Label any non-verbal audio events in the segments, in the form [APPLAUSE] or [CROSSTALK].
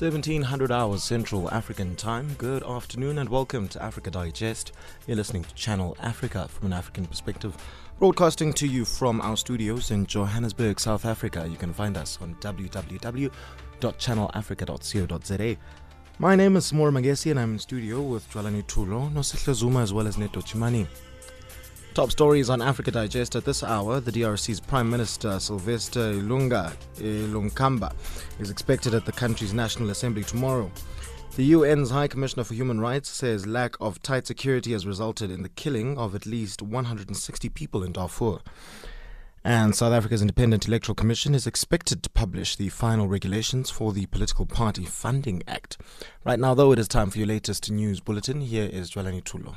Seventeen hundred hours Central African Time. Good afternoon and welcome to Africa Digest. You're listening to Channel Africa from an African perspective, broadcasting to you from our studios in Johannesburg, South Africa. You can find us on www.channelafrica.co.za. My name is Mor Magesi and I'm in studio with Jwalani Tulo, Nosihle Zuma, as well as Neto Chimani. Top stories on Africa Digest at this hour. The DRC's Prime Minister Sylvestre Ilunga Ilunkamba is expected at the country's National Assembly tomorrow. The UN's High Commissioner for Human Rights says lack of tight security has resulted in the killing of at least 160 people in Darfur. And South Africa's Independent Electoral Commission is expected to publish the final regulations for the Political Party Funding Act. Right now, though, it is time for your latest news bulletin. Here is Jwalani Tulo.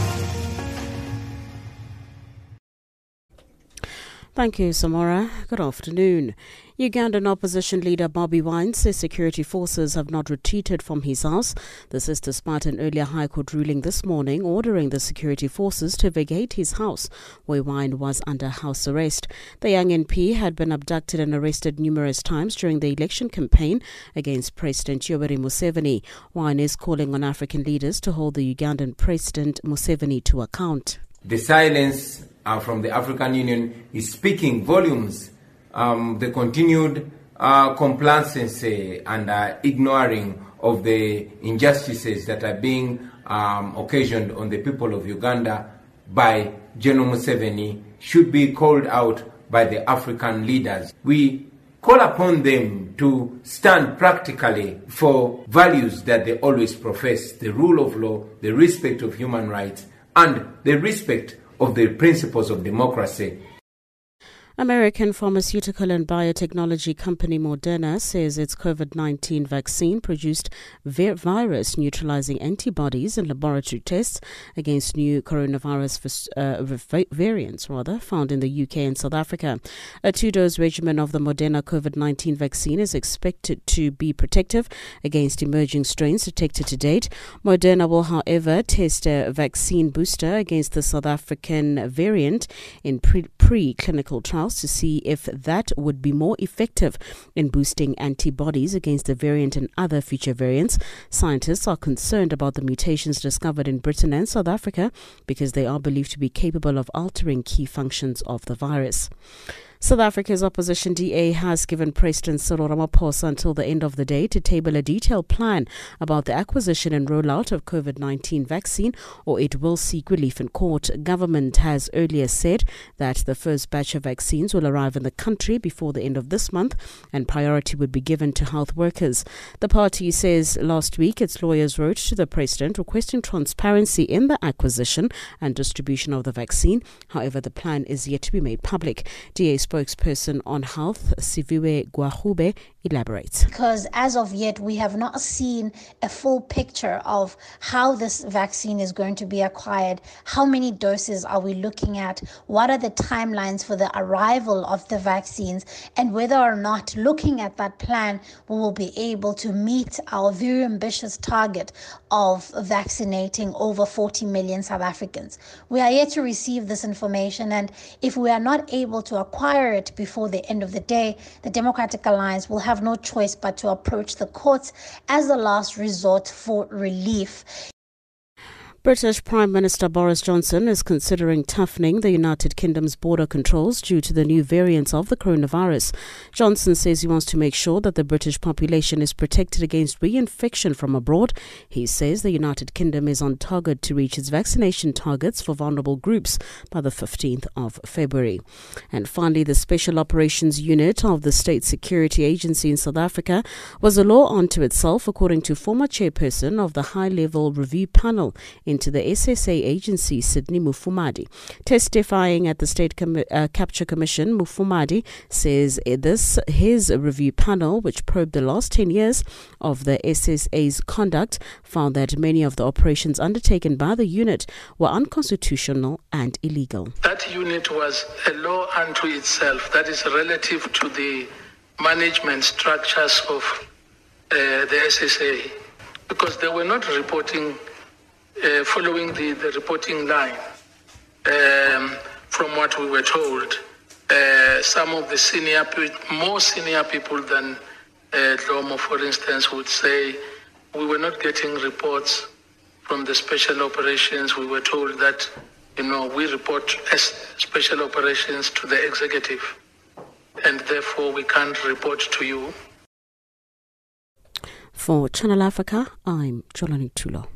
Thank you, Samora. Good afternoon. Ugandan opposition leader Bobby Wine says security forces have not retreated from his house. This is despite an earlier High Court ruling this morning ordering the security forces to vacate his house, where Wine was under house arrest. The young MP had been abducted and arrested numerous times during the election campaign against President Yoweri Museveni. Wine is calling on African leaders to hold the Ugandan President Museveni to account. The silence uh, from the African Union is speaking volumes. Um, the continued uh, complacency and uh, ignoring of the injustices that are being um, occasioned on the people of Uganda by General Museveni should be called out by the African leaders. We call upon them to stand practically for values that they always profess the rule of law, the respect of human rights, and the respect of the principles of democracy. American pharmaceutical and biotechnology company Moderna says its COVID 19 vaccine produced virus neutralizing antibodies in laboratory tests against new coronavirus uh, variants rather found in the UK and South Africa. A two dose regimen of the Moderna COVID 19 vaccine is expected to be protective against emerging strains detected to date. Moderna will, however, test a vaccine booster against the South African variant in pre clinical trials to see if that would be more effective in boosting antibodies against the variant and other future variants. Scientists are concerned about the mutations discovered in Britain and South Africa because they are believed to be capable of altering key functions of the virus. South Africa's opposition DA has given President Cyril Ramaphosa until the end of the day to table a detailed plan about the acquisition and rollout of COVID 19 vaccine, or it will seek relief in court. Government has earlier said that the first batch of vaccines will arrive in the country before the end of this month, and priority would be given to health workers. The party says last week its lawyers wrote to the president requesting transparency in the acquisition and distribution of the vaccine. However, the plan is yet to be made public. DA spokesperson on health, Siviwe Gwarube, elaborates. Because as of yet, we have not seen a full picture of how this vaccine is going to be acquired, how many doses are we looking at, what are the timelines for the arrival of the vaccines, and whether or not looking at that plan, we will be able to meet our very ambitious target of vaccinating over 40 million South Africans. We are yet to receive this information, and if we are not able to acquire it before the end of the day, the Democratic Alliance will have no choice but to approach the courts as a last resort for relief. British Prime Minister Boris Johnson is considering toughening the United Kingdom's border controls due to the new variants of the coronavirus. Johnson says he wants to make sure that the British population is protected against reinfection from abroad. He says the United Kingdom is on target to reach its vaccination targets for vulnerable groups by the 15th of February. And finally, the Special Operations Unit of the State Security Agency in South Africa was a law unto itself, according to former chairperson of the High Level Review Panel into the SSA agency, Sydney Mufamadi. Testifying at the State Com- uh, Capture Commission, Mufamadi says this his review panel, which probed the last 10 years of the SSA's conduct, found that many of the operations undertaken by the unit were unconstitutional and illegal. That unit was a law unto itself, that is relative to the management structures of uh, the SSA, because they were not reporting uh, following the, the reporting line, um, from what we were told, uh, some of the senior, more senior people than uh, for instance, would say we were not getting reports from the special operations. We were told that, you know, we report as special operations to the executive, and therefore we can't report to you. For Channel Africa, I'm Jolani Tulo.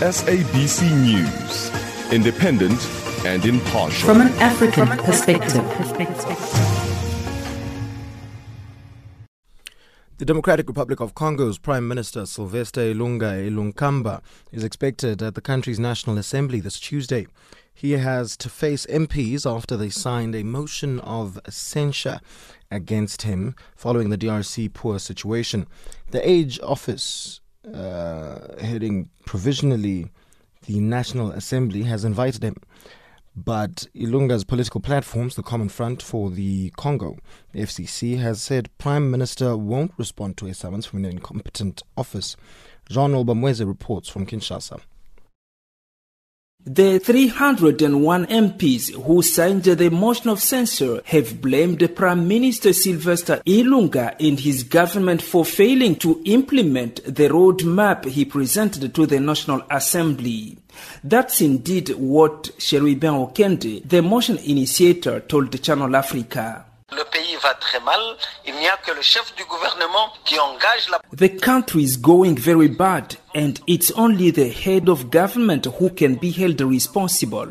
SABC News, independent and impartial. From an African perspective. The Democratic Republic of Congo's Prime Minister Sylvestre Ilunga Ilunkamba is expected at the country's National Assembly this Tuesday. He has to face MPs after they signed a motion of censure against him following the DRC poor situation. The Age Office, uh, heading provisionally the National Assembly, has invited him. But Ilunga's political platforms, the Common Front for the Congo, the FCC, has said Prime Minister won't respond to a summons from an incompetent office. Jean Olbamweze reports from Kinshasa. The 301 MPs who signed the motion of censure have blamed Prime Minister Sylvestre Ilunga and his government for failing to implement the roadmap he presented to the National Assembly. That's indeed what Cherubin Okende, the motion initiator, told Channel Africa. Le pays va très mal. Il n'y a que le chef du gouvernement qui engage la. The country is going very bad, and it's only the head of government who can be held responsible.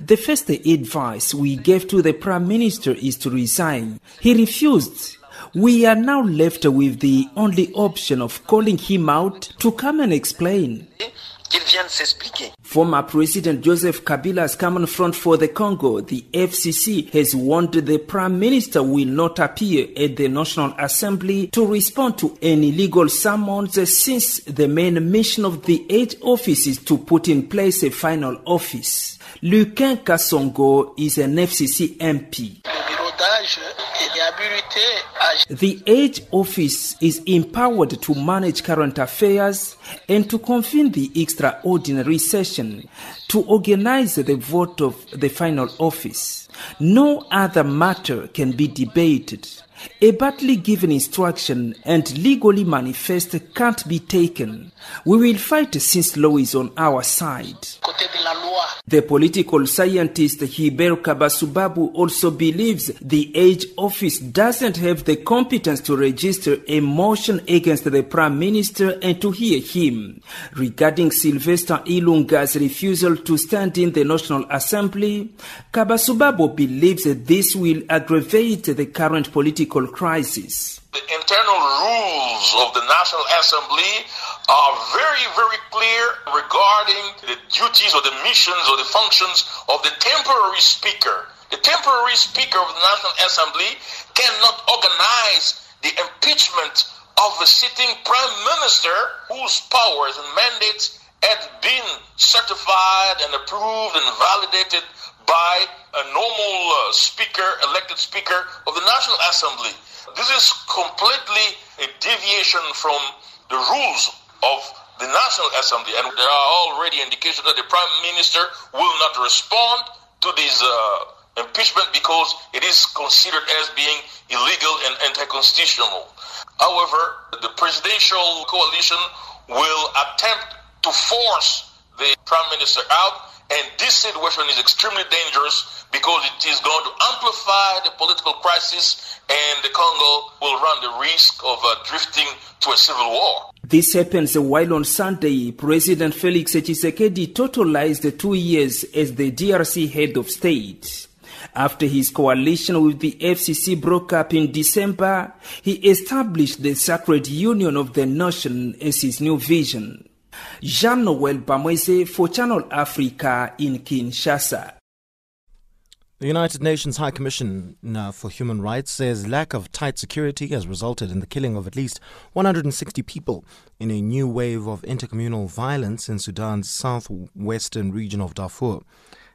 The first advice we gave to the prime minister is to resign. He refused. We are now left with the only option of calling him out to come and explain. Qu'il vienne s'expliquer. Former President Joseph Kabila's Common Front for the Congo, the FCC, has warned the Prime Minister will not appear at the National Assembly to respond to any legal summons since the main mission of the age office is to put in place a final office. Luquin Kasongo is an FCC MP. The Age Office is empowered to manage current affairs and to convene the extraordinary session to organize the vote of the final office. No other matter can be debated. A badly given instruction and legally manifest can't be taken. We will fight since law is on our side. The political scientist Hiber Kabasubabu also believes the Age Office doesn't have the competence to register a motion against the Prime Minister and to hear him. Regarding Sylvestre Ilunga's refusal to stand in the National Assembly, Kabasubabu believes this will aggravate the current political crisis. The internal rules of the National Assembly are very, very clear regarding the duties or the missions or the functions of the temporary speaker. The temporary speaker of the National Assembly cannot organize the impeachment of the sitting prime minister whose powers and mandates had been certified and approved and validated by a normal uh, speaker, elected speaker of the National Assembly. This is completely a deviation from the rules of the National Assembly, and there are already indications that the Prime Minister will not respond to this uh, impeachment because it is considered as being illegal and anti-constitutional. However, the presidential coalition will attempt to force the prime minister out and this situation is extremely dangerous because it is going to amplify the political crisis and the Congo will run the risk of uh, drifting to a civil war. This happens while on Sunday, President Felix Tshisekedi totalized two years as the DRC head of state. After his coalition with the FCC broke up in December, he established the Sacred Union of the Nation as his new vision. Jean Noel Bamwese for Channel Africa in Kinshasa. The United Nations High Commissioner uh, for Human Rights says lack of tight security has resulted in the killing of at least 160 people in a new wave of intercommunal violence in Sudan's southwestern region of Darfur.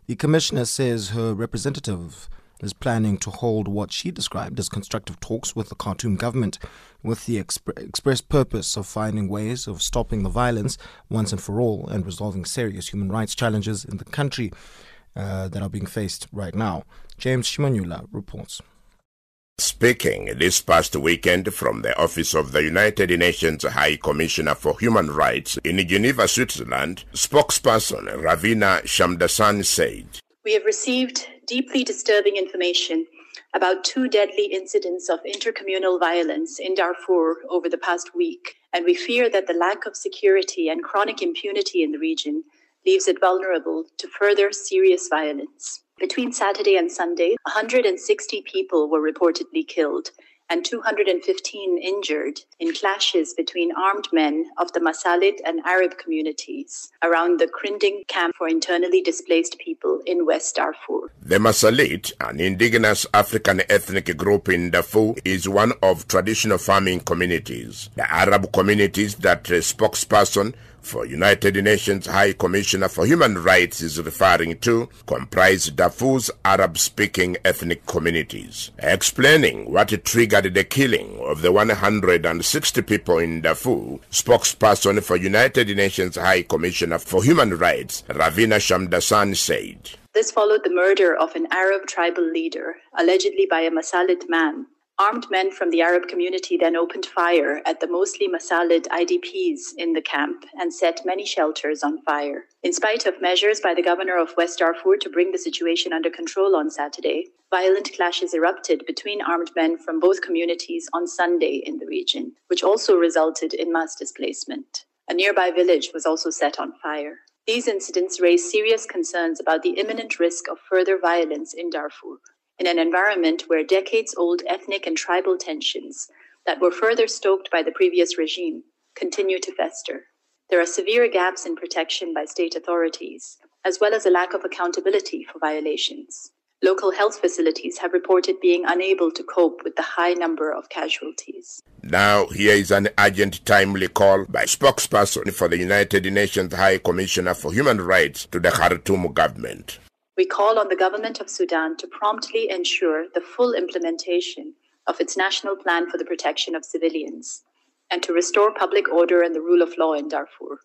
The commissioner says her representative is planning to hold what she described as constructive talks with the Khartoum government with the exp- express purpose of finding ways of stopping the violence once and for all and resolving serious human rights challenges in the country uh, that are being faced right now. James Shimanyula reports. Speaking this past weekend from the office of the United Nations High Commissioner for Human Rights in Geneva, Switzerland, spokesperson Ravina Shamdasani said, We have received deeply disturbing information about two deadly incidents of intercommunal violence in Darfur over the past week, and we fear that the lack of security and chronic impunity in the region leaves it vulnerable to further serious violence. Between Saturday and Sunday, 160 people were reportedly killed and 215 injured in clashes between armed men of the Masalit and Arab communities around the Krinding camp for internally displaced people in West Darfur. The Masalit, an indigenous African ethnic group in Darfur, is one of traditional farming communities. The Arab communities that a spokesperson for United Nations High Commissioner for Human Rights is referring to comprise Darfur's Arab-speaking ethnic communities. Explaining what triggered the killing of the 160 people in Darfur, spokesperson for United Nations High Commissioner for Human Rights, Ravina Shamdasani said. This followed the murder of an Arab tribal leader, allegedly by a Masalit man, Armed men from the Arab community then opened fire at the mostly Masalit IDPs in the camp and set many shelters on fire. In spite of measures by the governor of West Darfur to bring the situation under control on Saturday, violent clashes erupted between armed men from both communities on Sunday in the region, which also resulted in mass displacement. A nearby village was also set on fire. These incidents raise serious concerns about the imminent risk of further violence in Darfur, in an environment where decades old ethnic and tribal tensions that were further stoked by the previous regime continue to fester. There are severe gaps in protection by state authorities, as well as a lack of accountability for violations. Local health facilities have reported being unable to cope with the high number of casualties. Now, here is an urgent, timely call by spokesperson for the United Nations High Commissioner for Human Rights to the Khartoum government. We call on the government of Sudan to promptly ensure the full implementation of its national plan for the protection of civilians and to restore public order and the rule of law in Darfur.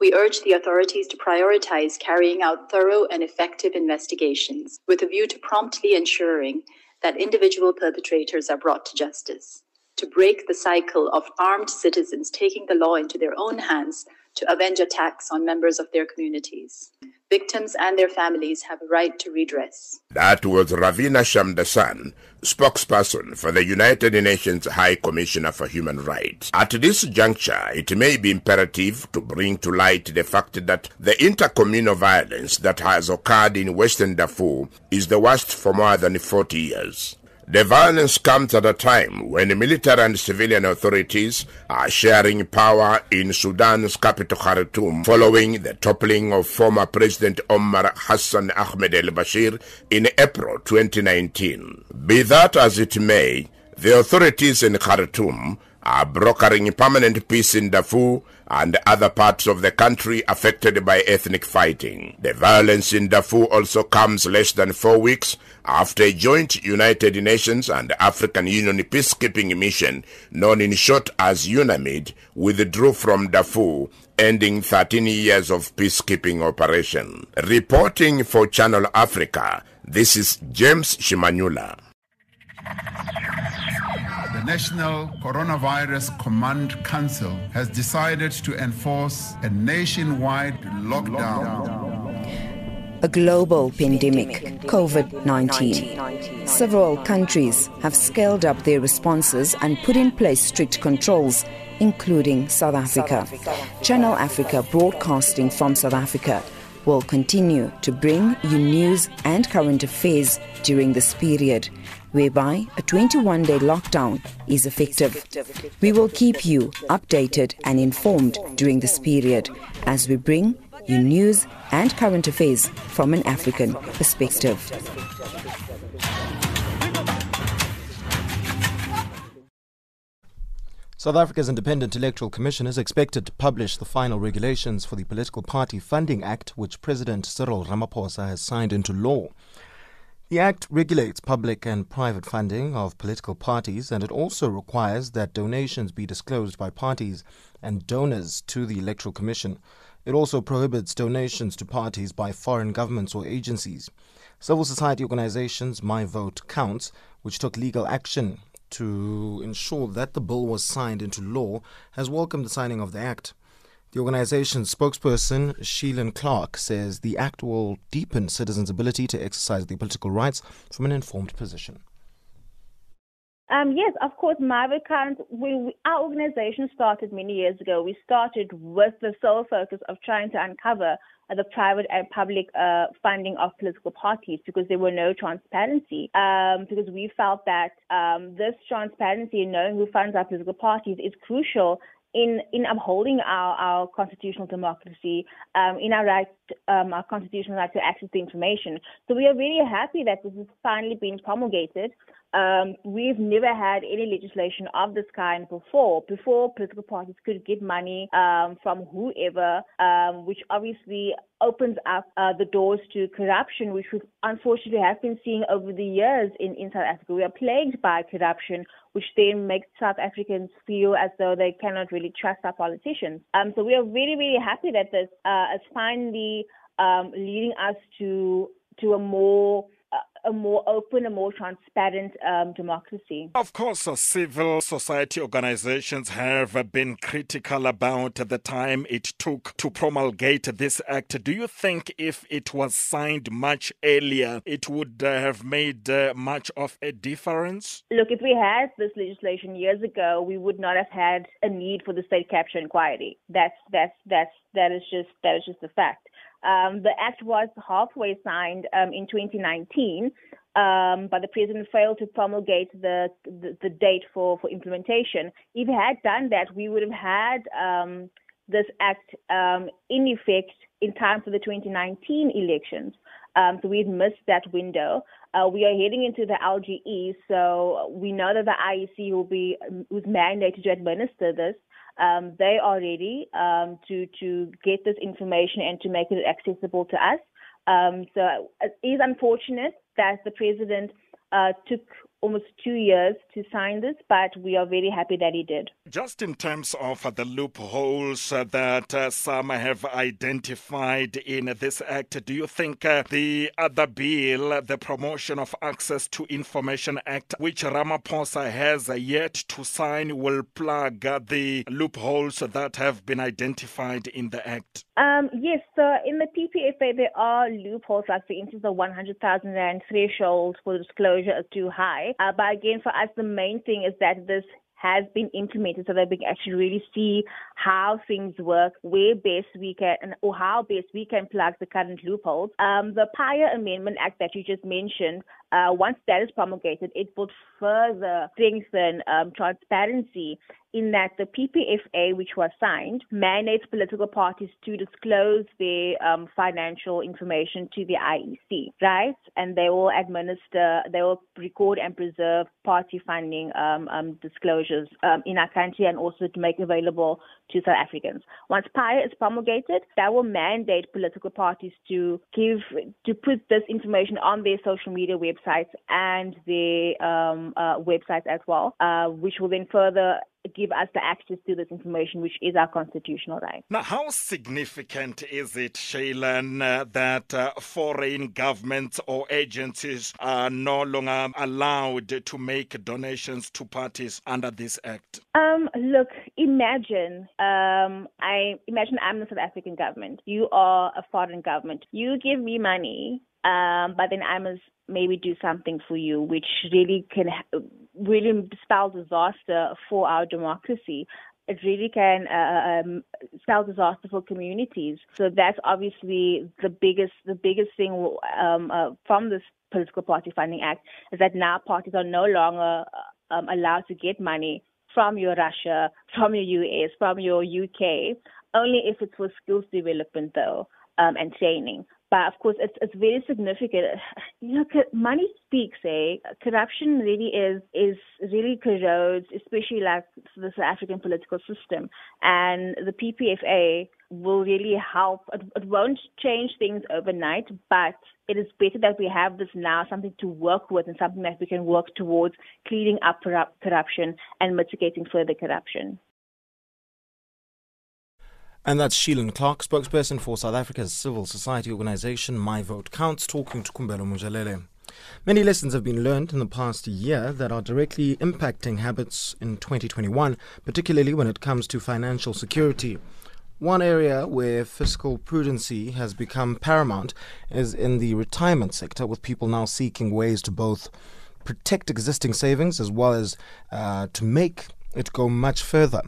We urge the authorities to prioritize carrying out thorough and effective investigations with a view to promptly ensuring that individual perpetrators are brought to justice, to break the cycle of armed citizens taking the law into their own hands to avenge attacks on members of their communities. Victims and their families have a right to redress. That was Ravina Shamdasani, spokesperson for the United Nations High Commissioner for Human Rights. At this juncture, it may be imperative to bring to light the fact that the intercommunal violence that has occurred in Western Darfur is the worst for more than 40 years. The violence comes at a time when the military and civilian authorities are sharing power in Sudan's capital Khartoum following the toppling of former President Omar Hassan Ahmed el-Bashir in April 2019. Be that as it may, the authorities in Khartoum are brokering permanent peace in Darfur and other parts of the country affected by ethnic fighting. The violence in Darfur also comes less than four weeks after a joint United Nations and African Union peacekeeping mission, known in short as UNAMID, withdrew from Darfur, ending 13 years of peacekeeping operation. Reporting for Channel Africa, this is James Shimanyula. National Coronavirus Command Council has decided to enforce a nationwide lockdown. A global pandemic, COVID 19. Several countries have scaled up their responses and put in place strict controls, including South Africa. Channel Africa, broadcasting from South Africa, will continue to bring you news and current affairs during this period, whereby a 21 day lockdown is effective. We will keep you updated and informed during this period as we bring you news and current affairs from an African perspective. South Africa's Independent Electoral Commission is expected to publish the final regulations for the Political Party Funding Act, which President Cyril Ramaphosa has signed into law. The Act regulates public and private funding of political parties, and it also requires that donations be disclosed by parties and donors to the Electoral Commission. It also prohibits donations to parties by foreign governments or agencies. Civil society organizations My Vote Counts, which took legal action to ensure that the bill was signed into law, has welcomed the signing of the act. The organization's spokesperson, Sheelin Clark, says the act will deepen citizens' ability to exercise their political rights from an informed position. Um, yes, of course, Vote Counts, we, we, our organization started many years ago. We started with the sole focus of trying to uncover uh, the private and public uh, funding of political parties because there were no transparency. Um, because we felt that um, this transparency in knowing who funds our political parties is crucial in in upholding our, our constitutional democracy, um, in our right, um, our constitutional right to access the information. So we are really happy that this has finally been promulgated. Um, we've never had any legislation of this kind before. Before, political parties could get money um, from whoever, um, which obviously opens up uh, the doors to corruption, which we unfortunately have been seeing over the years in, in South Africa. We are plagued by corruption, which then makes South Africans feel as though they cannot really trust our politicians. Um, so we are really, really happy that this uh, is finally um, leading us to to a more a more open, a more transparent um, democracy. Of course, uh, civil society organizations have been critical about the time it took to promulgate this act. Do you think if it was signed much earlier, it would uh, have made uh, much of a difference? Look, if we had this legislation years ago, we would not have had a need for the state capture inquiry. That's that's that's that is just that is just a fact. Um, the act was halfway signed um, in 2019, um, but the president failed to promulgate the, the, the, date for, for implementation. If he had done that, we would have had um, this act um, in effect in time for the 2019 elections. Um, so we've missed that window. Uh, we are heading into the LGE, so we know that the IEC will be who's mandated to administer this um, they are ready um, to to get this information and to make it accessible to us. Um, so it is unfortunate that the president uh, took almost two years to sign this, but we are very happy that he did. Just in terms of uh, the loopholes uh, that uh, some have identified in this act, do you think uh, the other bill, the Promotion of Access to Information Act, which Ramaphosa has yet to sign, will plug the loopholes that have been identified in the act? Um, yes, so in the PPFA, there are loopholes, like for instance, the 100,000 Rand threshold for disclosure is too high. Uh, but again, for us, the main thing is that this has been implemented so that we can actually really see how things work, where best we can, or how best we can plug the current loopholes. Um, the PAIA Amendment Act that you just mentioned, uh, once that is promulgated, it would further strengthen um, transparency in that the PPFA, which was signed, mandates political parties to disclose their um, financial information to the IEC, right? And they will administer, they will record and preserve party funding um, um, disclosures um, in our country and also to make available to South Africans. Once PAIA is promulgated, that will mandate political parties to give, to put this information on their social media websites websites and their um, uh, websites as well, uh, which will then further give us the access to this information, which is our constitutional right. Now, how significant is it, Shailen, uh, that uh, foreign governments or agencies are no longer allowed to make donations to parties under this act? Um, look, imagine, um, I imagine I'm the South African government. You are a foreign government. You give me money, um, but then I must maybe do something for you, which really can really spell disaster for our democracy. It really can uh, uh, um, spell disaster for communities. So that's obviously the biggest the biggest thing um, uh, from this political party funding act is that now parties are no longer um, allowed to get money from your Russia, from your US, from your UK, only if it's for skills development though um, and training. But of course, it's it's very significant. You know, money speaks. Eh? Corruption really is is really corrodes, especially like the South African political system. And the PPFA will really help. It, it won't change things overnight, but it is better that we have this now, something to work with, and something that we can work towards cleaning up corruption and mitigating further corruption. And that's Sheelan Clark, spokesperson for South Africa's civil society organization My Vote Counts, talking to Kumbelo Mujalele. Many lessons have been learned in the past year that are directly impacting habits in 2021, particularly when it comes to financial security. One area where fiscal prudency has become paramount is in the retirement sector, with people now seeking ways to both protect existing savings as well as uh, to make it go much further.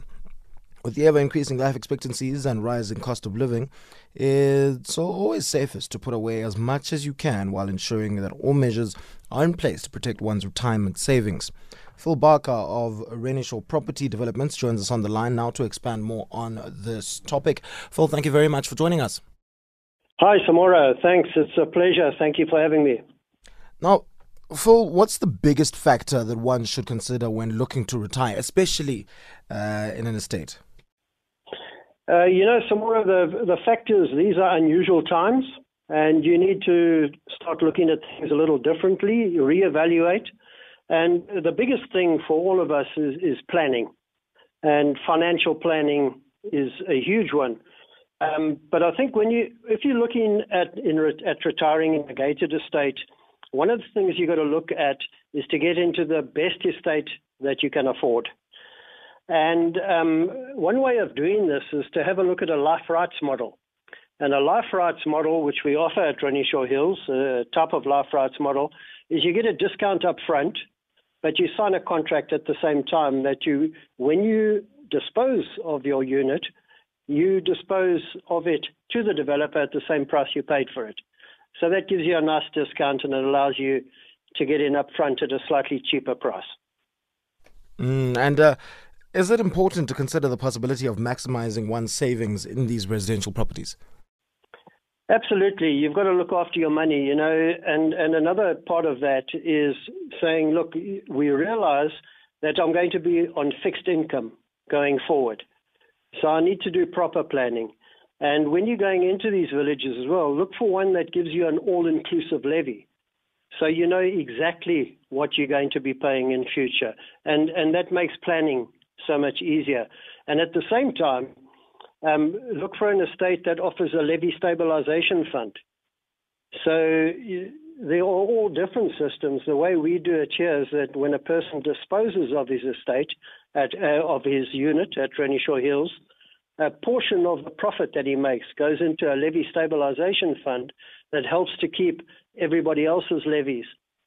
With the ever increasing life expectancies and rising cost of living, it's always safest to put away as much as you can while ensuring that all measures are in place to protect one's retirement savings. Phil Barker of Renishaw Property Developments joins us on the line now to expand more on this topic. Phil, thank you very much for joining us. Hi, Samora. Thanks. It's a pleasure. Thank you for having me. Now, Phil, what's the biggest factor that one should consider when looking to retire, especially uh, in an estate? Uh, you know, some more of the, the factors, these are unusual times, and you need to start looking at things a little differently, reevaluate. And the biggest thing for all of us is, is planning, and financial planning is a huge one. Um, but I think when you, if you're looking at in at retiring in a gated estate, one of the things you've got to look at is to get into the best estate that you can afford. And um, one way of doing this is to have a look at a life rights model. And a life rights model, which we offer at Renishaw Hills, a type of life rights model, is you get a discount up front, but you sign a contract at the same time that you, when you dispose of your unit, you dispose of it to the developer at the same price you paid for it. So that gives you a nice discount and it allows you to get in up front at a slightly cheaper price. Mm, and uh, is it important to consider the possibility of maximizing one's savings in these residential properties? Absolutely. You've got to look after your money, you know, and, and another part of that is saying, look, we realize that I'm going to be on fixed income going forward. So I need to do proper planning. And when you're going into these villages as well, look for one that gives you an all inclusive levy. So you know exactly what you're going to be paying in future. And, and that makes planning so much easier. And at the same time, um, look for an estate that offers a levy stabilization fund. So they are all different systems. The way we do it here is that when a person disposes of his estate, at, uh, of his unit at Renishaw Hills, a portion of the profit that he makes goes into a levy stabilization fund that helps to keep everybody else's levies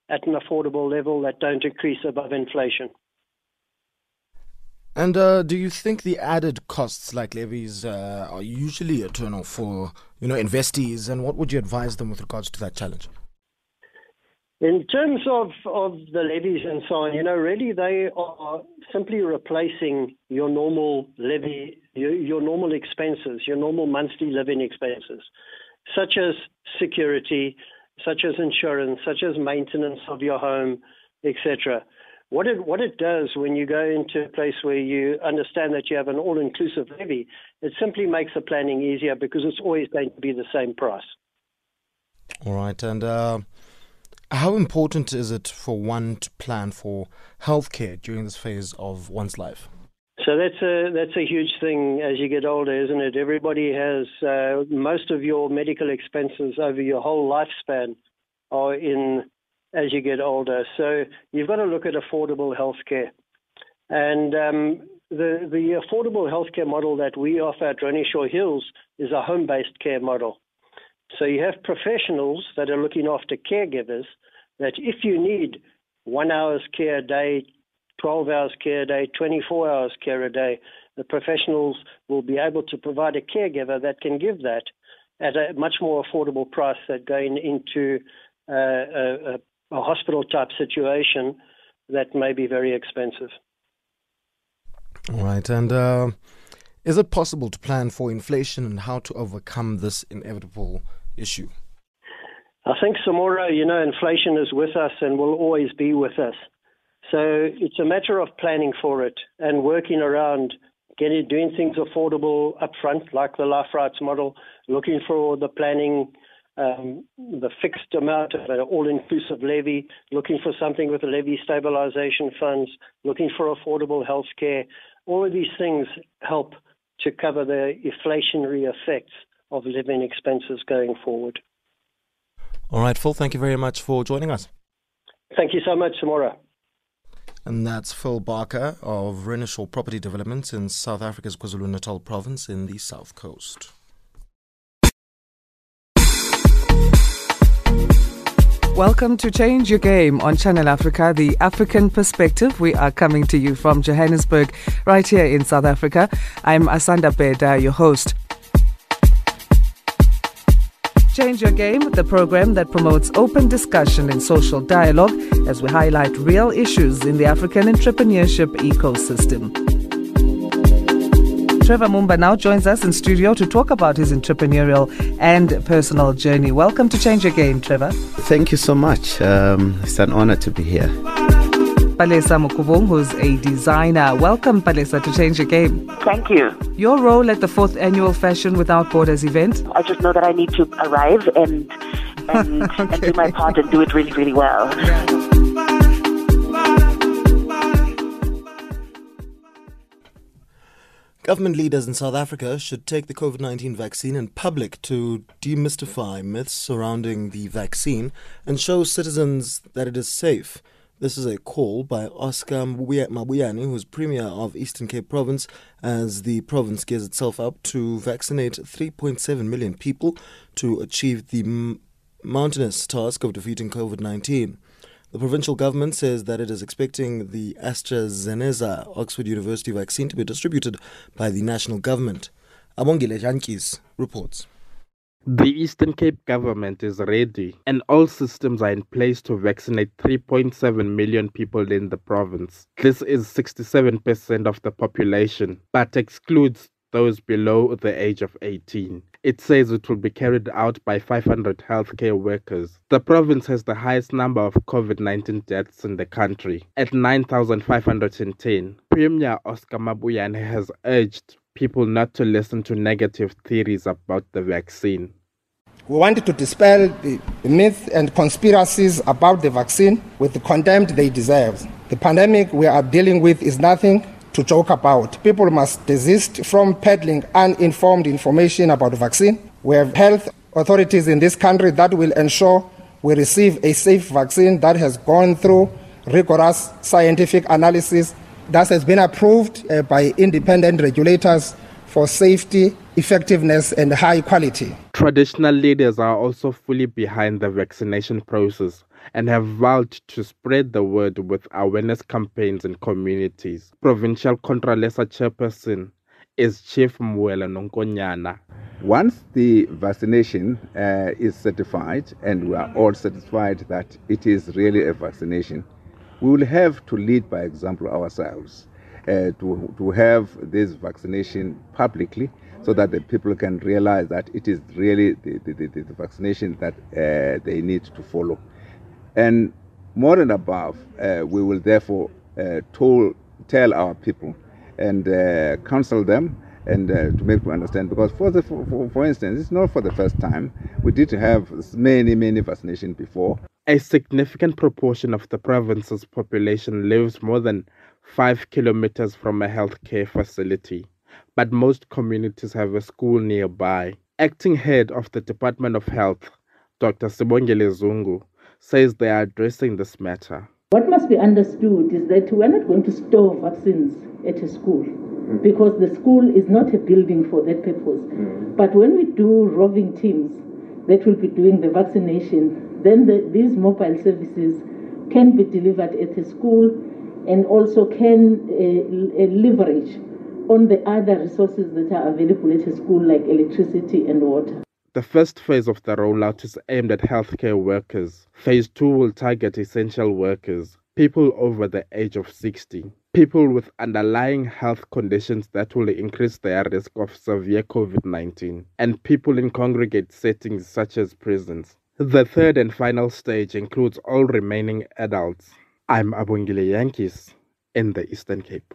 at an affordable level that don't increase above inflation. And uh, do you think the added costs like levies uh, are usually a turn-off for you know investees? And what would you advise them with regards to that challenge? In terms of, of the levies and so on, you know, really they are simply replacing your normal levy, your, your normal expenses, your normal monthly living expenses, such as security, such as insurance, such as maintenance of your home, etc. What it what it does when you go into a place where you understand that you have an all-inclusive levy, it simply makes the planning easier because it's always going to be the same price. All right, and uh, How important is it for one to plan for healthcare during this phase of one's life? So that's a that's a huge thing as you get older, isn't it? Everybody has uh, most of your medical expenses over your whole lifespan are in as you get older. So you've got to look at affordable healthcare, and um, the the affordable healthcare model that we offer at Renishaw Hills is a home-based care model. So you have professionals that are looking after caregivers that if you need one hour's care a day, 12 hours care a day, 24 hours care a day. The professionals will be able to provide a caregiver that can give that at a much more affordable price than going into uh, a, a hospital type situation that may be very expensive. All right. And uh, is it possible to plan for inflation and how to overcome this inevitable issue? I think, Samora, you know, inflation is with us and will always be with us. So it's a matter of planning for it and working around getting doing things affordable upfront, like the life rights model, looking for the planning, um, the fixed amount of an all-inclusive levy, looking for something with the levy stabilization funds, looking for affordable health care. All of these things help to cover the inflationary effects of living expenses going forward. All right, Phil, thank you very much for joining us. Thank you so much, Samora. And that's Phil Barker of Renishaw Property Development in South Africa's KwaZulu Natal province in the South Coast. Welcome to Change Your Game on Channel Africa, the African perspective. We are coming to you from Johannesburg, right here in South Africa. I'm Asanda Beda, your host. Change Your Game, the program that promotes open discussion and social dialogue as we highlight real issues in the African entrepreneurship ecosystem. Trevor Mumba now joins us in studio to talk about his entrepreneurial and personal journey. Welcome to Change Your Game, Trevor. Thank you so much. Um, it's an honor to be here. Palesa Mukubung, who's a designer. Welcome, Palesa, to Change Your Game. Thank you. Your role at the fourth annual Fashion Without Borders event? I just know that I need to arrive and and, okay. [LAUGHS] and do my part and do it really, really well. Government leaders in South Africa should take the COVID 19 vaccine in public to demystify myths surrounding the vaccine and show citizens that it is safe. This is a call by Oscar Mabuyane, who is Premier of Eastern Cape Province, as the province gears itself up to vaccinate 3.7 million people to achieve the mountainous task of defeating COVID 19. The provincial government says that it is expecting the AstraZeneca Oxford University vaccine to be distributed by the national government. Abongile Jankis reports. The Eastern Cape government is ready and all systems are in place to vaccinate 3.7 million people in the province. This is 67% of the population, but excludes those below the age of 18. It says it will be carried out by 500 healthcare workers. The province has the highest number of COVID 19 deaths in the country at 9,510. Premier Oscar Mabuyane has urged people not to listen to negative theories about the vaccine. We wanted to dispel the, myths and conspiracies about the vaccine with the contempt they deserve. The pandemic we are dealing with is nothing to joke about. People must desist from peddling uninformed information about the vaccine. We have health authorities in this country that will ensure we receive a safe vaccine that has gone through rigorous scientific analysis that has been approved uh, by independent regulators for safety, effectiveness, and high quality. Traditional leaders are also fully behind the vaccination process and have vowed to spread the word with awareness campaigns in communities. Provincial Contralesa chairperson is Chief Mwelo Nonkonyana. Once the vaccination uh, is certified, and we are all satisfied that it is really a vaccination, we will have to lead by example ourselves uh, to, to have this vaccination publicly so that the people can realize that it is really the, the, the, the vaccination that uh, they need to follow. And more than above, uh, we will therefore uh, told, tell our people and uh, counsel them and uh, to make them understand because for, the, for, for instance it's not for the first time we did have many many vaccinations before A significant proportion of the province's population lives more than five kilometers from a healthcare facility, but most communities have a school nearby. Acting head of the Department of Health, Dr. Sibongile Zungu, says they are addressing this matter. What must be understood is that we're not going to store vaccines at a school because the school is not a building for that purpose. But when we do roving teams that will be doing the vaccination, then the, these mobile services can be delivered at a school and also can uh, leverage on the other resources that are available at a school like electricity and water. The first phase of the rollout is aimed at healthcare workers. Phase 2 will target essential workers, people over the age of 60, people with underlying health conditions that will increase their risk of severe COVID 19, and people in congregate settings such as prisons. The third and final stage includes all remaining adults. I'm Abongile Yankees in the Eastern Cape.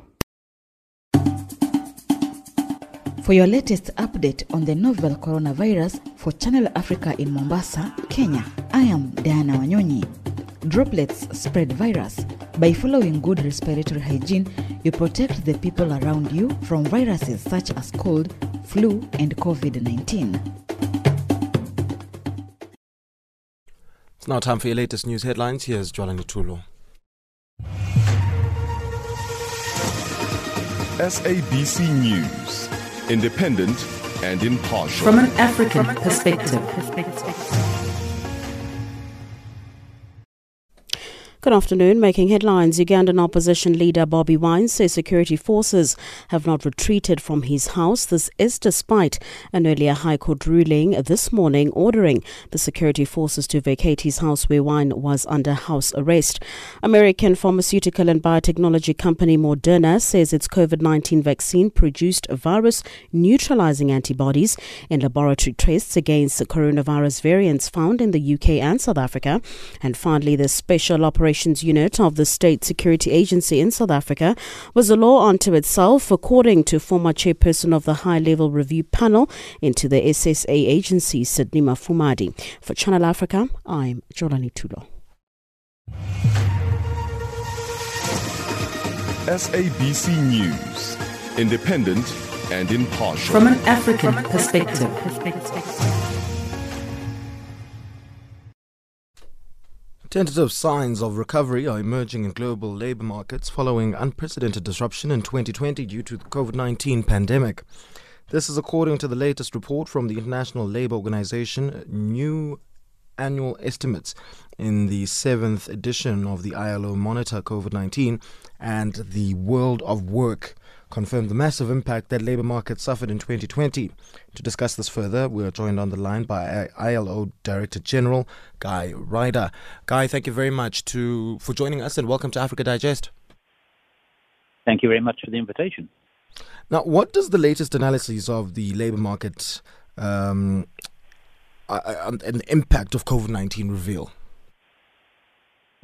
For your latest update on the novel coronavirus for Channel Africa in Mombasa, Kenya, I am Diana Wanyonyi. Droplets spread virus. By following good respiratory hygiene, you protect the people around you from viruses such as cold, flu, and COVID 19. It's now time for your latest news headlines. Here's Jolani Tulo. SABC News. Independent and impartial. From an African perspective. Good afternoon. Making headlines, Ugandan opposition leader Bobby Wine says security forces have not retreated from his house. This is despite an earlier High Court ruling this morning ordering the security forces to vacate his house where Wine was under house arrest. American pharmaceutical and biotechnology company Moderna says its COVID 19 vaccine produced virus neutralizing antibodies in laboratory tests against the coronavirus variants found in the UK and South Africa. And finally, the special operation Unit of the State Security Agency in South Africa was a law unto itself, according to former chairperson of the High Level Review Panel into the SSA agency, Sydney Mufamadi. For Channel Africa, I'm Jolani Tulo. SABC News. Independent and impartial. From an African perspective. Tentative signs of recovery are emerging in global labor markets following unprecedented disruption in 2020 due to the COVID 19 pandemic. This is according to the latest report from the International Labour Organization, new annual estimates in the seventh edition of the ILO Monitor COVID 19 and the World of Work confirmed the massive impact that labour markets suffered in 2020. To discuss this further, we are joined on the line by ILO Director General Guy Ryder. Guy, thank you very much to for joining us and welcome to Africa Digest. Thank you very much for the invitation. Now, what does the latest analysis of the labour market um, and the impact of COVID 19 reveal?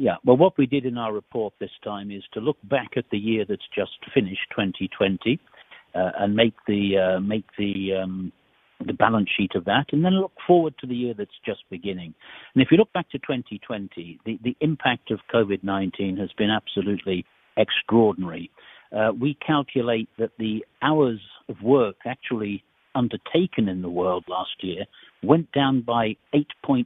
Yeah, well, what we did in our report this time is to look back at the year that's just finished, 2020, uh, and make the uh, make the um, the balance sheet of that, and then look forward to the year that's just beginning. And if you look back to 2020, the, the impact of COVID-19 has been absolutely extraordinary. Uh, we calculate that the hours of work actually undertaken in the world last year went down by 8.8%,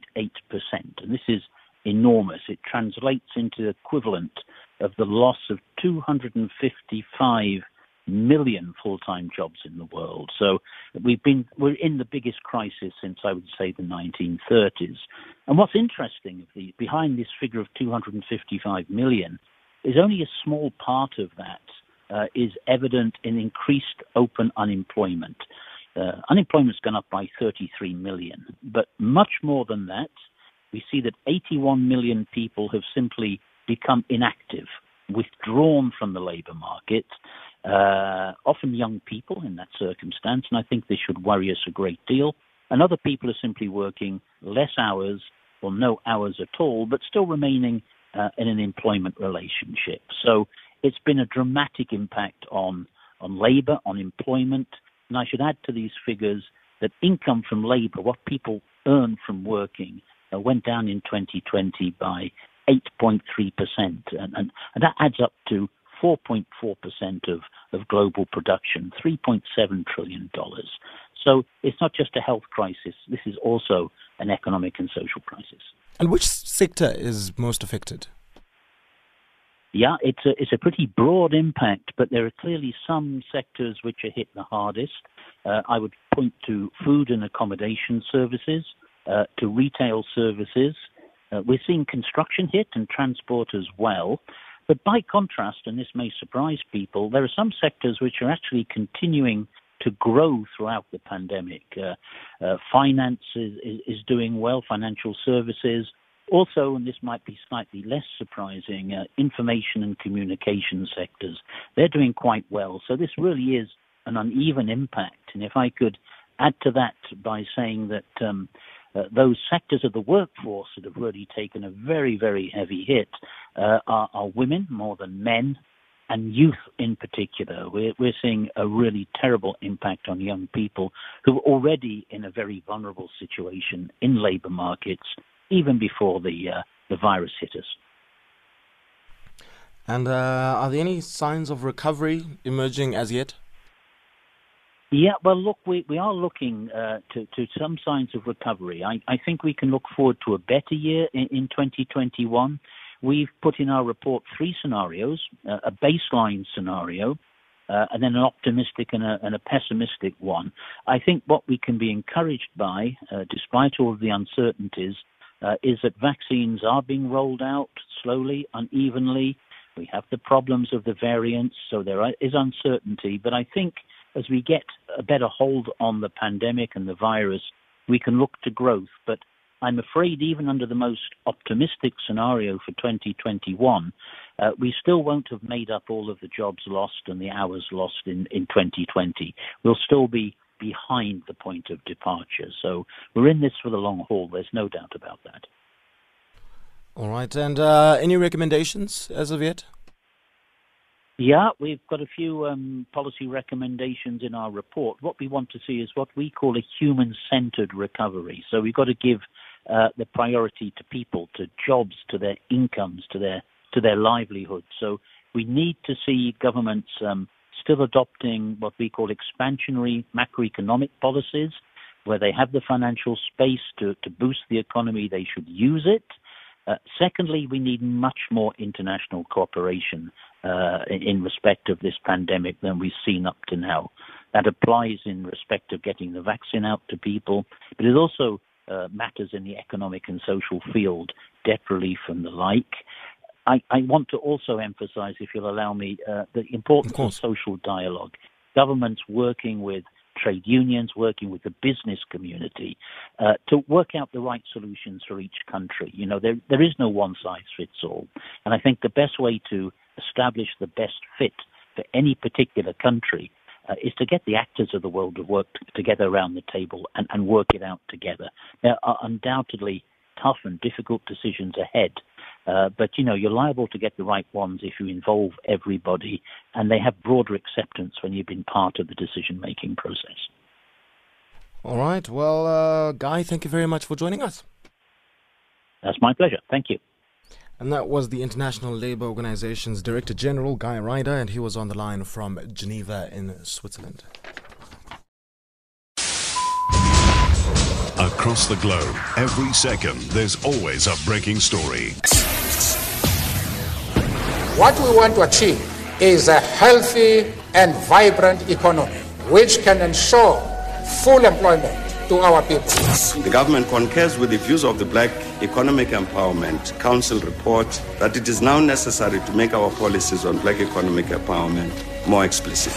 and this is enormous. It translates into the equivalent of the loss of 255 million full-time jobs in the world. So we've been we're in the biggest crisis since I would say the 1930s. And what's interesting the, behind this figure of 255 million is only a small part of that uh, is evident in increased open unemployment. Uh, unemployment's gone up by 33 million, but much more than that, we see that 81 million people have simply become inactive, withdrawn from the labour market, uh, often young people in that circumstance, and I think this should worry us a great deal. And other people are simply working less hours or no hours at all, but still remaining uh, in an employment relationship. So it's been a dramatic impact on, on labour, on employment. And I should add to these figures that income from labour, what people earn from working, went down in 2020 by 8.3%, and, and, and that adds up to 4.4% of, of global production, $3.7 trillion. So it's not just a health crisis, this is also an economic and social crisis. And which sector is most affected? Yeah, it's a, it's a pretty broad impact, but there are clearly some sectors which are hit the hardest. Uh, I would point to food and accommodation services, uh, to retail services. Uh, we're seeing construction hit and transport as well. But by contrast, and this may surprise people, there are some sectors which are actually continuing to grow throughout the pandemic. Uh, uh, finance is, is, doing well, financial services. Also, and this might be slightly less surprising, uh, information and communication sectors. They're doing quite well. So this really is an uneven impact. And if I could add to that by saying that um, uh, those sectors of the workforce that have really taken a very, very heavy hit uh, are, are, women more than men and youth in particular. We're, we're seeing a really terrible impact on young people who are already in a very vulnerable situation in labor markets even before the, uh, the virus hit us. And uh, are there any signs of recovery emerging as yet? Yeah, well, look, we, we are looking uh, to, to some signs of recovery. I, I think we can look forward to a better year in, in 2021. We've put in our report three scenarios uh, a baseline scenario, uh, and then an optimistic and a, and a, pessimistic one. I think what we can be encouraged by, uh, despite all of the uncertainties, uh, is that vaccines are being rolled out slowly, unevenly. We have the problems of the variants, so there is uncertainty. But I think as we get a better hold on the pandemic and the virus, we can look to growth. But I'm afraid, even under the most optimistic scenario for 2021, uh, we still won't have made up all of the jobs lost and the hours lost in, in 2020. We'll still be behind the point of departure. So we're in this for the long haul. There's no doubt about that. All right. And uh, any recommendations as of yet? Yeah, we've got a few um, policy recommendations in our report. What we want to see is what we call a human centered recovery. So we've got to give uh, the priority to people, to jobs, to their incomes, to their to their livelihoods. So we need to see governments um, still adopting what we call expansionary macroeconomic policies, where they have the financial space to, to boost the economy, they should use it. Uh, secondly, we need much more international cooperation uh, in respect of this pandemic than we've seen up to now. That applies in respect of getting the vaccine out to people, but it also uh, matters in the economic and social field, debt relief and the like. I, I want to also emphasize, if you'll allow me, uh, the importance of, of social dialogue. Governments working with trade unions, working with the business community uh, to work out the right solutions for each country. You know, there there is no one size fits all, and I think the best way to establish the best fit for any particular country uh, is to get the actors of the world to work together around the table and, and work it out together. There are undoubtedly tough and difficult decisions ahead. Uh, but you know, you're liable to get the right ones if you involve everybody, and they have broader acceptance when you've been part of the decision-making process. All right. Well, uh, Guy, thank you very much for joining us. That's my pleasure. Thank you. And that was the International Labour Organization's Director General, Guy Ryder, and he was on the line from Geneva in Switzerland. Across the globe, every second, there's always a breaking story. What we want to achieve is a healthy and vibrant economy which can ensure full employment to our people. The government concurs with the views of the Black Economic Empowerment Council report that it is now necessary to make our policies on black economic empowerment more explicit.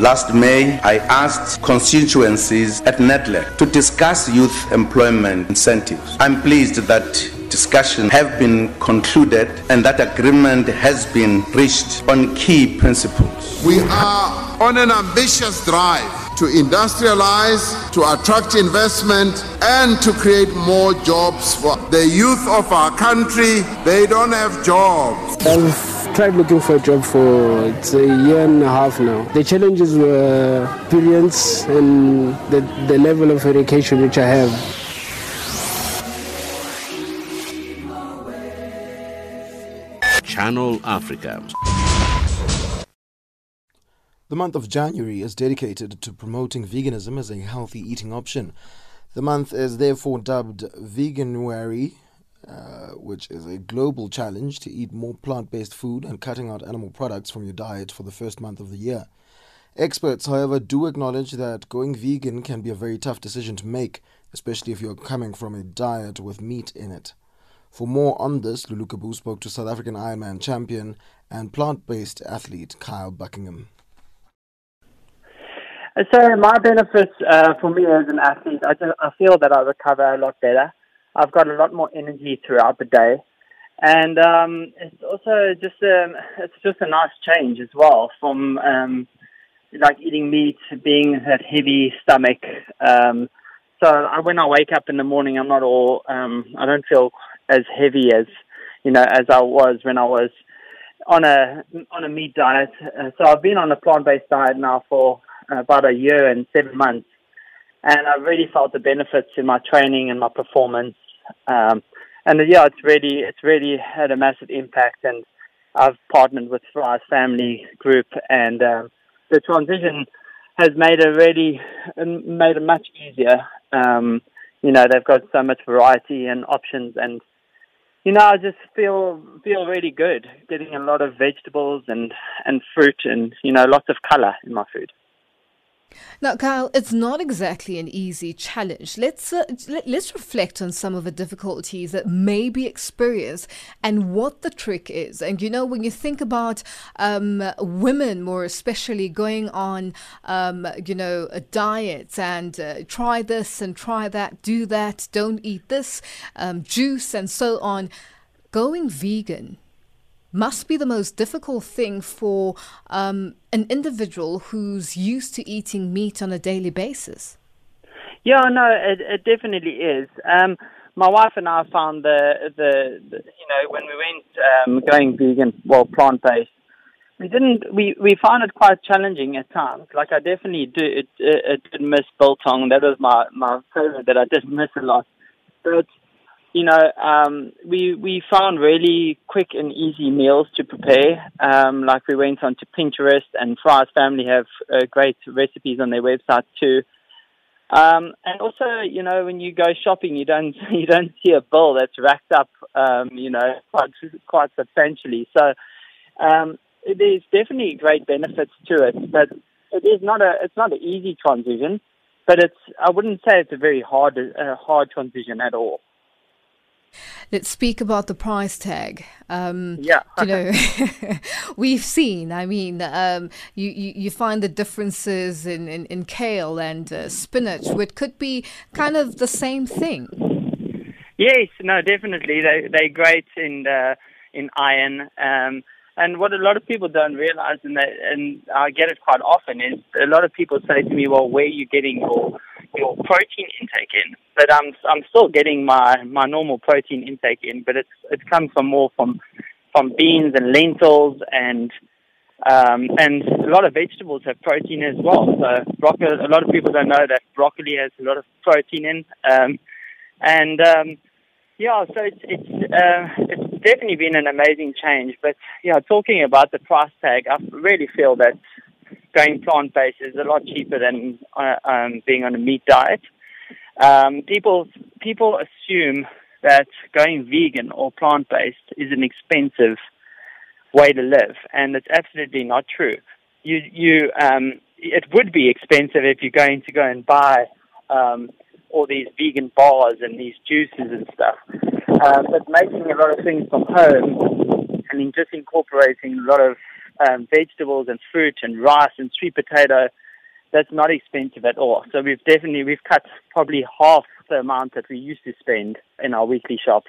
Last May, I asked constituencies at NEDLAC to discuss youth employment incentives. I'm pleased that discussions have been concluded and that agreement has been reached on key principles. We are on an ambitious drive to industrialize, to attract investment, and to create more jobs for the youth of our country. They don't have jobs tried looking for a job for it's a year and a half now. The challenges were experience and the, the level of education which I have. Channel Africa. The month of January is dedicated to promoting veganism as a healthy eating option. The month is therefore dubbed Veganuary uh, which is a global challenge to eat more plant based food and cutting out animal products from your diet for the first month of the year. Experts, however, do acknowledge that going vegan can be a very tough decision to make, especially if you're coming from a diet with meat in it. For more on this, Lulu Kabu spoke to South African Ironman champion and plant based athlete Kyle Buckingham. So my benefits uh, for me as an athlete, I, just, I feel that I recover a lot better. I've got a lot more energy throughout the day, and um, it's also just a, um, it's just a nice change as well from um, like eating meat, being that heavy stomach. Um, so I, when I wake up in the morning, I'm not all um, I don't feel as heavy as you know as I was when I was on a on a meat diet. Uh, so I've been on a plant based diet now for about a year and seven months, and I really felt the benefits in my training and my performance. Um, and yeah, it's really it's really had a massive impact. And I've partnered with Thrive Family Group, and um, the transition has made it really made it much easier. Um, you know, they've got so much variety and options, and you know, I just feel feel really good getting a lot of vegetables and and fruit, and you know, lots of color in my food. Now, Kyle, it's not exactly an easy challenge. Let's uh, let, us reflect on some of the difficulties that may be experienced and what the trick is. And you know, when you think about um, women, more especially, going on, um, you know, diets and uh, try this and try that, do that, don't eat this, um, juice, and so on, going vegan must be the most difficult thing for um, an individual who's used to eating meat on a daily basis. Yeah, no, it, it definitely is. Um, my wife and I found the, the, the you know when we went um, going vegan, well plant based, we didn't we we found it quite challenging at times. Like I definitely do it, it, it did miss biltong. That was my my favorite that I did miss a lot. But you know, um, we we found really quick and easy meals to prepare. Um, like we went onto Pinterest, and Fry's Family have uh, great recipes on their website too. Um, and also, you know, when you go shopping, you don't [LAUGHS] you don't see a bill that's racked up, um, you know, quite quite substantially. So um, there's definitely great benefits to it, but it is not a it's not an easy transition. But it's I wouldn't say it's a very hard uh, hard transition at all. Let's speak about the price tag. Um, yeah, you know, [LAUGHS] we've seen. I mean, um, you, you, you find the differences in in, in kale and uh, spinach, which could be kind of the same thing. Yes, no, definitely. They they're great in uh, in iron. Um, and what a lot of people don't realize, and, they, and I get it quite often, is a lot of people say to me, "Well, where are you getting your your protein intake in?" But I'm I'm still getting my my normal protein intake in, but it's it comes from more from from beans and lentils and um, and a lot of vegetables have protein as well. So broccoli, a lot of people don't know that broccoli has a lot of protein in, um, and um, yeah, so it's it's uh, it's definitely been an amazing change. But yeah, talking about the price tag, I really feel that going plant based is a lot cheaper than uh, um, being on a meat diet. Um, people people assume that going vegan or plant based is an expensive way to live, and it's absolutely not true. You you um, it would be expensive if you're going to go and buy um, all these vegan bars and these juices and stuff. Uh, but making a lot of things from home and just incorporating a lot of um, vegetables and fruit and rice and sweet potato, that's not expensive at all. So we've definitely we've cut probably half the amount that we used to spend in our weekly shops.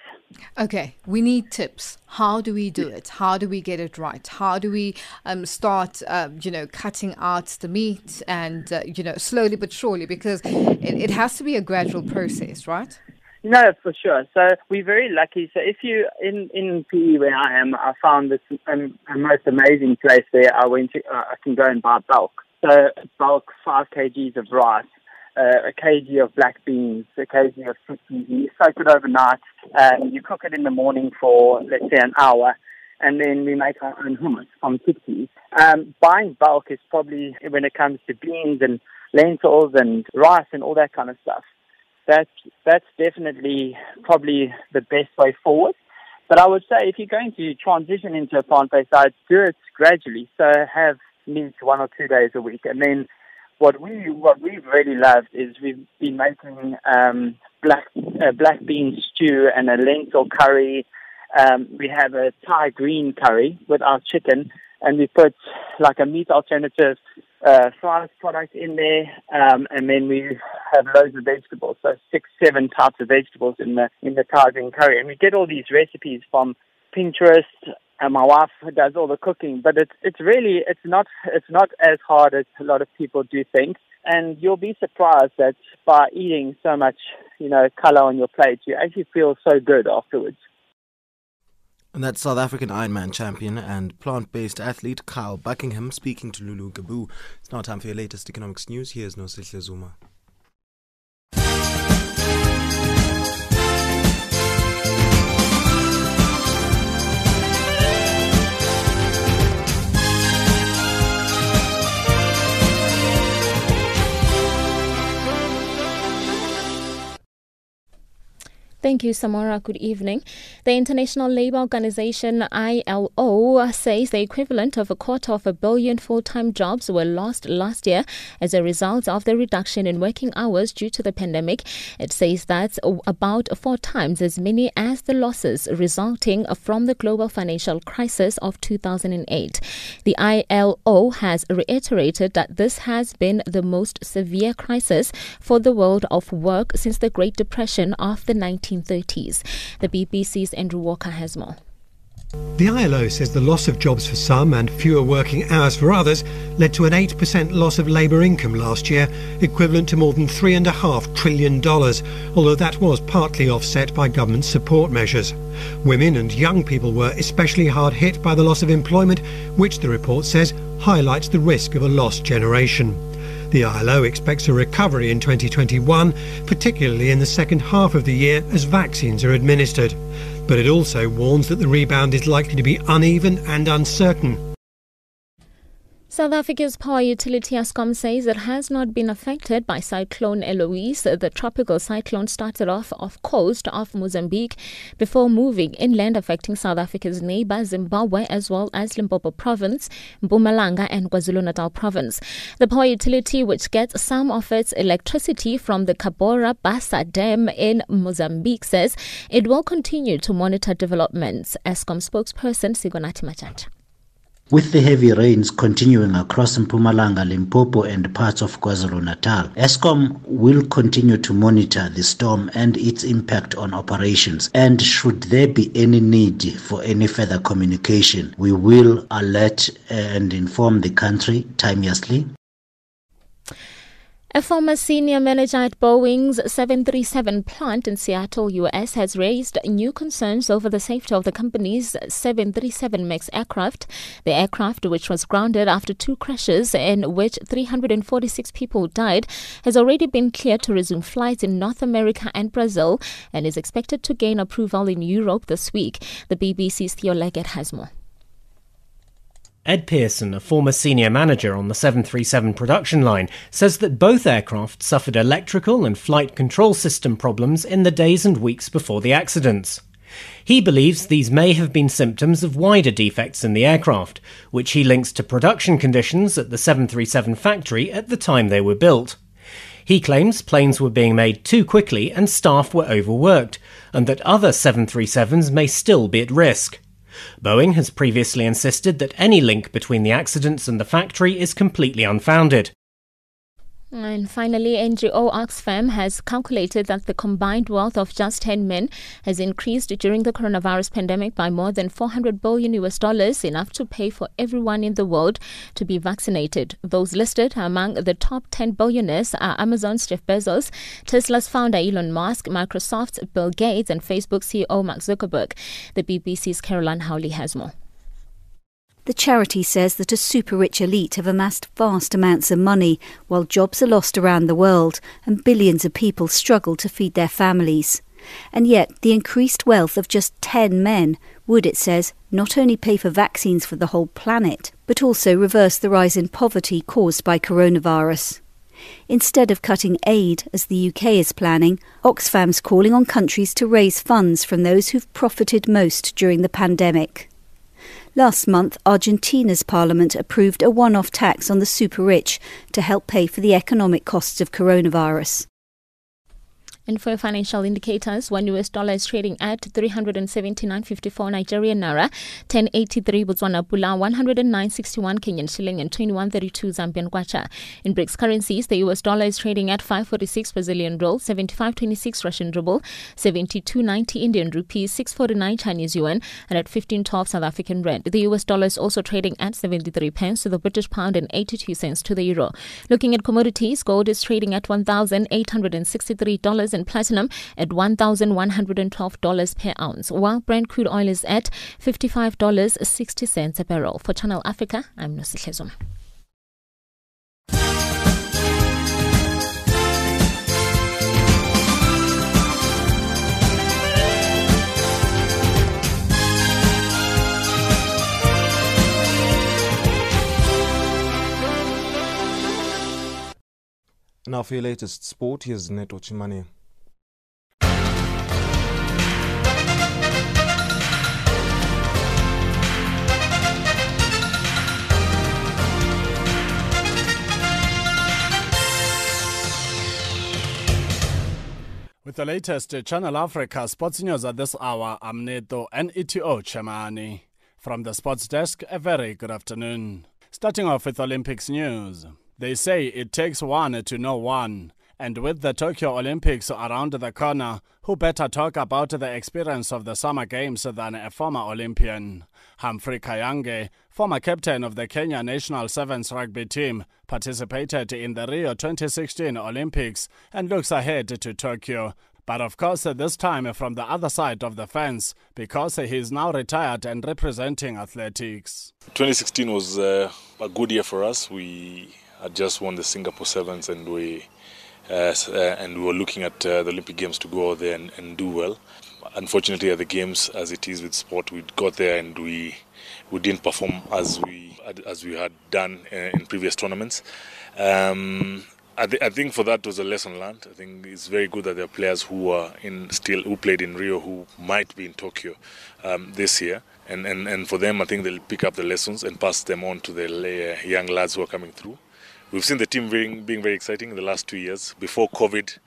Okay, we need tips. How do we do it? How do we get it right? How do we um, start, uh, you know, cutting out the meat and, uh, you know, slowly but surely because it, it has to be a gradual process, right? No, for sure. So we're very lucky. So if you in in PE where I am, I found this um, a most amazing place where I went to. Uh, I can go and buy bulk. So bulk five kgs of rice, uh, a kg of black beans, a kg of chickpeas. You soak it overnight, and you cook it in the morning for let's say an hour, and then we make our own hummus from chickpeas. Um, buying bulk is probably when it comes to beans and lentils and rice and all that kind of stuff. That's that's definitely probably the best way forward. But I would say if you're going to transition into a plant-based diet, do it gradually. So have meat one or two days a week, and then what we what we've really loved is we've been making um, black uh, black bean stew and a lentil curry. Um, we have a Thai green curry with our chicken, and we put like a meat alternative uh, Fry's product in there, um, and then we have loads of vegetables, so six, seven types of vegetables in the in the green curry, and we get all these recipes from Pinterest. And my wife does all the cooking, but it's it's really it's not it's not as hard as a lot of people do think. And you'll be surprised that by eating so much, you know, color on your plate, you actually feel so good afterwards. And that's South African Ironman champion and plant based athlete Kyle Buckingham speaking to Lulu Gabu. It's now time for your latest economics news. Here's Nosihle Zuma. Thank you, Samara. Good evening. The International Labour Organization, ILO, says the equivalent of a quarter of a billion full time jobs were lost last year as a result of the reduction in working hours due to the pandemic. It says that's about four times as many as the losses resulting from the global financial crisis of 2008. The ILO has reiterated that this has been the most severe crisis for the world of work since the Great Depression of the 19 1930s. The BBC's Andrew Walker has more. The ILO says the loss of jobs for some and fewer working hours for others led to an 8% loss of labour income last year, equivalent to more than $3.5 trillion, although that was partly offset by government support measures. Women and young people were especially hard hit by the loss of employment, which the report says highlights the risk of a lost generation. The ILO expects a recovery in 2021, particularly in the second half of the year as vaccines are administered. But it also warns that the rebound is likely to be uneven and uncertain. South Africa's power utility Eskom says it has not been affected by Cyclone Eloise. The tropical cyclone started off off coast of Mozambique before moving inland, affecting South Africa's neighbor Zimbabwe as well as Limpopo province, Mpumalanga and KwaZulu-Natal province. The power utility, which gets some of its electricity from the Cabora Bassa Dam in Mozambique, says it will continue to monitor developments. Eskom spokesperson Sikonathi Mantshantsha. With the heavy rains continuing across Mpumalanga, Limpopo and parts of KwaZulu-Natal, ESCOM will continue to monitor the storm and its impact on operations. And should there be any need for any further communication, we will alert and inform the country timeously. A former senior manager at Boeing's 737 plant in Seattle, US, has raised new concerns over the safety of the company's 737 MAX aircraft. The aircraft, which was grounded after two crashes in which 346 people died, has already been cleared to resume flights in North America and Brazil and is expected to gain approval in Europe this week. The BBC's Theo Leggett has more. Ed Pearson, a former senior manager on the 737 production line, says that both aircraft suffered electrical and flight control system problems in the days and weeks before the accidents. He believes these may have been symptoms of wider defects in the aircraft, which he links to production conditions at the 737 factory at the time they were built. He claims planes were being made too quickly and staff were overworked, and that other 737s may still be at risk. Boeing has previously insisted that any link between the accidents and the factory is completely unfounded. And finally, NGO Oxfam has calculated that the combined wealth of just 10 men has increased during the coronavirus pandemic by more than 400 billion US dollars, enough to pay for everyone in the world to be vaccinated. Those listed among the top 10 billionaires are Amazon's Jeff Bezos, Tesla's founder Elon Musk, Microsoft's Bill Gates, and Facebook CEO Mark Zuckerberg. The BBC's Caroline Hawley has more. The charity says that a super rich elite have amassed vast amounts of money while jobs are lost around the world and billions of people struggle to feed their families. And yet, the increased wealth of just 10 men would, it says, not only pay for vaccines for the whole planet, but also reverse the rise in poverty caused by coronavirus. Instead of cutting aid, as the UK is planning, Oxfam's calling on countries to raise funds from those who've profited most during the pandemic. Last month, Argentina's parliament approved a one off tax on the super rich to help pay for the economic costs of coronavirus. And for financial indicators, one US dollar is trading at 379.54 Nigerian naira, 1083 Botswana pula, 109.61 Kenyan shilling, and 21.32 Zambian kwacha. In BRICS currencies, the US dollar is trading at 546 Brazilian real, 75.26 Russian ruble, 72.90 Indian rupees, 6.49 Chinese yuan, and at 15.12 South African rand. The US dollar is also trading at 73 pence to the British pound and 82 cents to the euro. Looking at commodities, gold is trading at $1,863 and platinum at $1,112 per ounce, while Brent crude oil is at $55.60 a barrel. For Channel Africa, I'm Nosihle Zuma. Now for your latest sport, here's Neto Chimani. With the latest uh, Channel Africa sports news at this hour, I'm Neto NETO Chamani. From the sports desk, a very good afternoon. Starting off with Olympics news. They say it takes one to know one. And with the Tokyo Olympics around the corner, who better talk about the experience of the Summer Games than a former Olympian? Humphrey Kayange, former captain of the Kenya national sevens rugby team, participated in the Rio 2016 Olympics and looks ahead to Tokyo. But of course, this time from the other side of the fence because he is now retired and representing athletics. 2016 was uh, a good year for us. We had just won the Singapore Sevens and we and we were looking at uh, the Olympic Games to go out there and, and, do well. Unfortunately, at the games, as it is with sport, we got there and we we didn't perform as we as we had done uh, in previous tournaments. Um, I, th- I, think for that was a lesson learned. I think it's very good that there are players who are in still who played in Rio who might be in Tokyo um, this year, and, and and for them, I think they'll pick up the lessons and pass them on to the uh, young lads who are coming through. We've seen the team being, being very exciting in the last two years. Before COVID,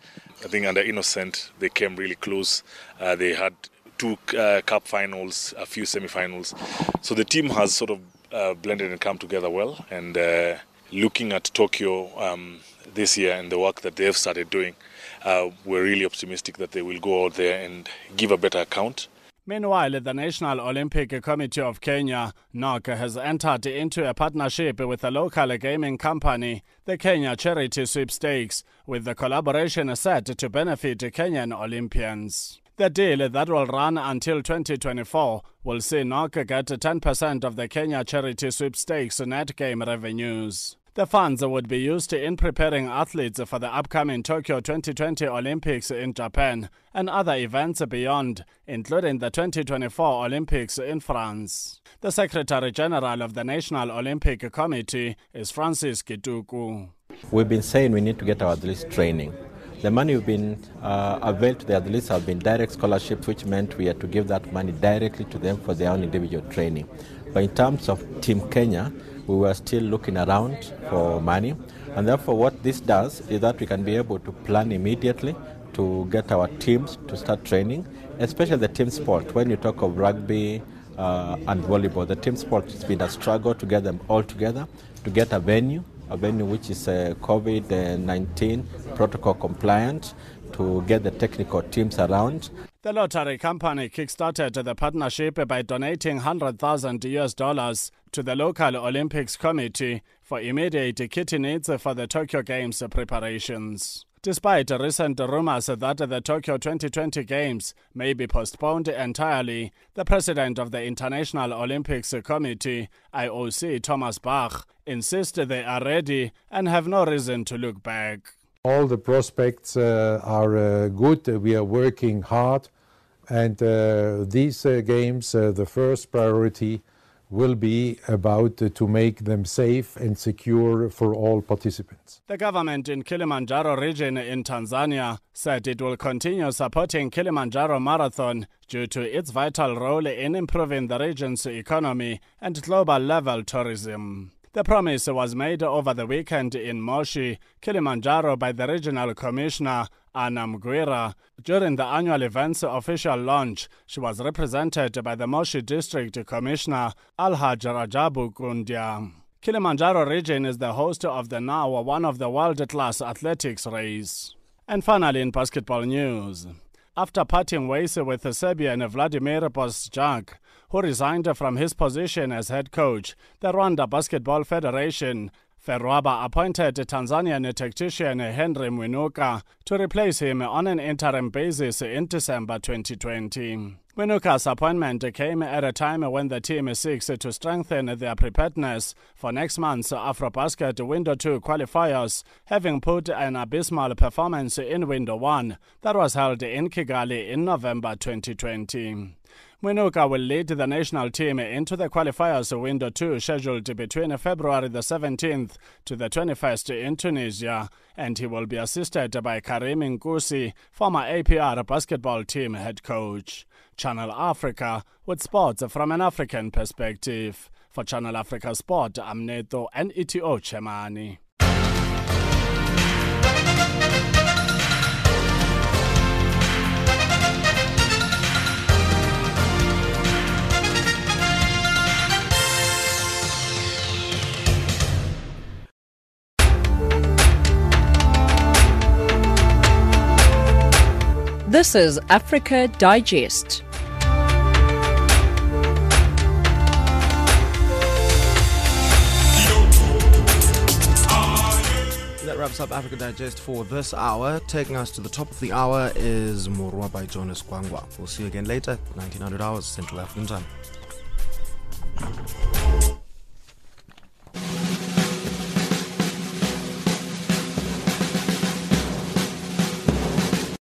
I think under Innocent, they came really close. Uh, they had two uh, cup finals, a few semi-finals. So the team has sort of uh, blended and come together well. And uh, looking at Tokyo um, this year and the work that they've started doing, uh, we're really optimistic that they will go out there and give a better account. Meanwhile, the National Olympic Committee of Kenya, NOC, has entered into a partnership with a local gaming company, the Kenya Charity Sweepstakes, with the collaboration set to benefit Kenyan Olympians. The deal that will run until 2024 will see NOC get 10% of the Kenya Charity Sweepstakes net game revenues. The funds would be used in preparing athletes for the upcoming Tokyo 2020 Olympics in Japan and other events beyond, including the 2024 Olympics in France. The Secretary General of the National Olympic Committee is Francis Kituku. We've been saying we need to get our athletes training. The money we've been uh, availed to the athletes have been direct scholarships, which meant we had to give that money directly to them for their own individual training. But in terms of Team Kenya, we were still looking around for money. And therefore, what this does is that we can be able to plan immediately to get our teams to start training, especially the team sport. When you talk of rugby uh, and volleyball, the team sport has been a struggle to get them all together, to get a venue, a venue which is uh, COVID 19 protocol compliant, to get the technical teams around. The lottery company kickstarted the partnership by donating 100,000 US dollars to the local Olympics committee for immediate kit needs for the Tokyo Games preparations. Despite recent rumors that the Tokyo 2020 Games may be postponed entirely, the president of the International Olympics Committee, IOC, Thomas Bach, insists they are ready and have no reason to look back. All the prospects uh, are uh, good. We are working hard And uh, these uh, games, uh, the first priority will be about to make them safe and secure for all participants. The government in Kilimanjaro region in Tanzania said it will continue supporting Kilimanjaro Marathon due to its vital role in improving the region's economy and global level tourism. The promise was made over the weekend in Moshi, Kilimanjaro by the regional commissioner Anna Mghwira. During the annual event's official launch, she was represented by the Moshi District Commissioner Alhaj Rajabu Kundya. Kilimanjaro region is the host of the now one of the world-class athletics race. And finally in basketball news, after parting ways with Serbian Vladimir Bosnjak, who resigned from his position as head coach, the Rwanda Basketball Federation Ferwaba appointed Tanzanian tactician Henry Mwinuka to replace him on an interim basis in December 2020. Mwinuka's appointment came at a time when the team seeks to strengthen their preparedness for next month's AfroBasket Window 2 qualifiers, having put an abysmal performance in Window 1 that was held in Kigali in November 2020. Mwinuka will lead the national team into the qualifiers window 2 scheduled between February the 17th to the 21st in Tunisia and he will be assisted by Karim Nkusi, former APR basketball team head coach. Channel Africa with sports from an African perspective. For Channel Africa Sport, I'm Neto NETO Chemani. This is Africa Digest. That wraps up Africa Digest for this hour. Taking us to the top of the hour is Murwa by Jonas Gwangwa. We'll see you again later, 1900 hours Central African Time.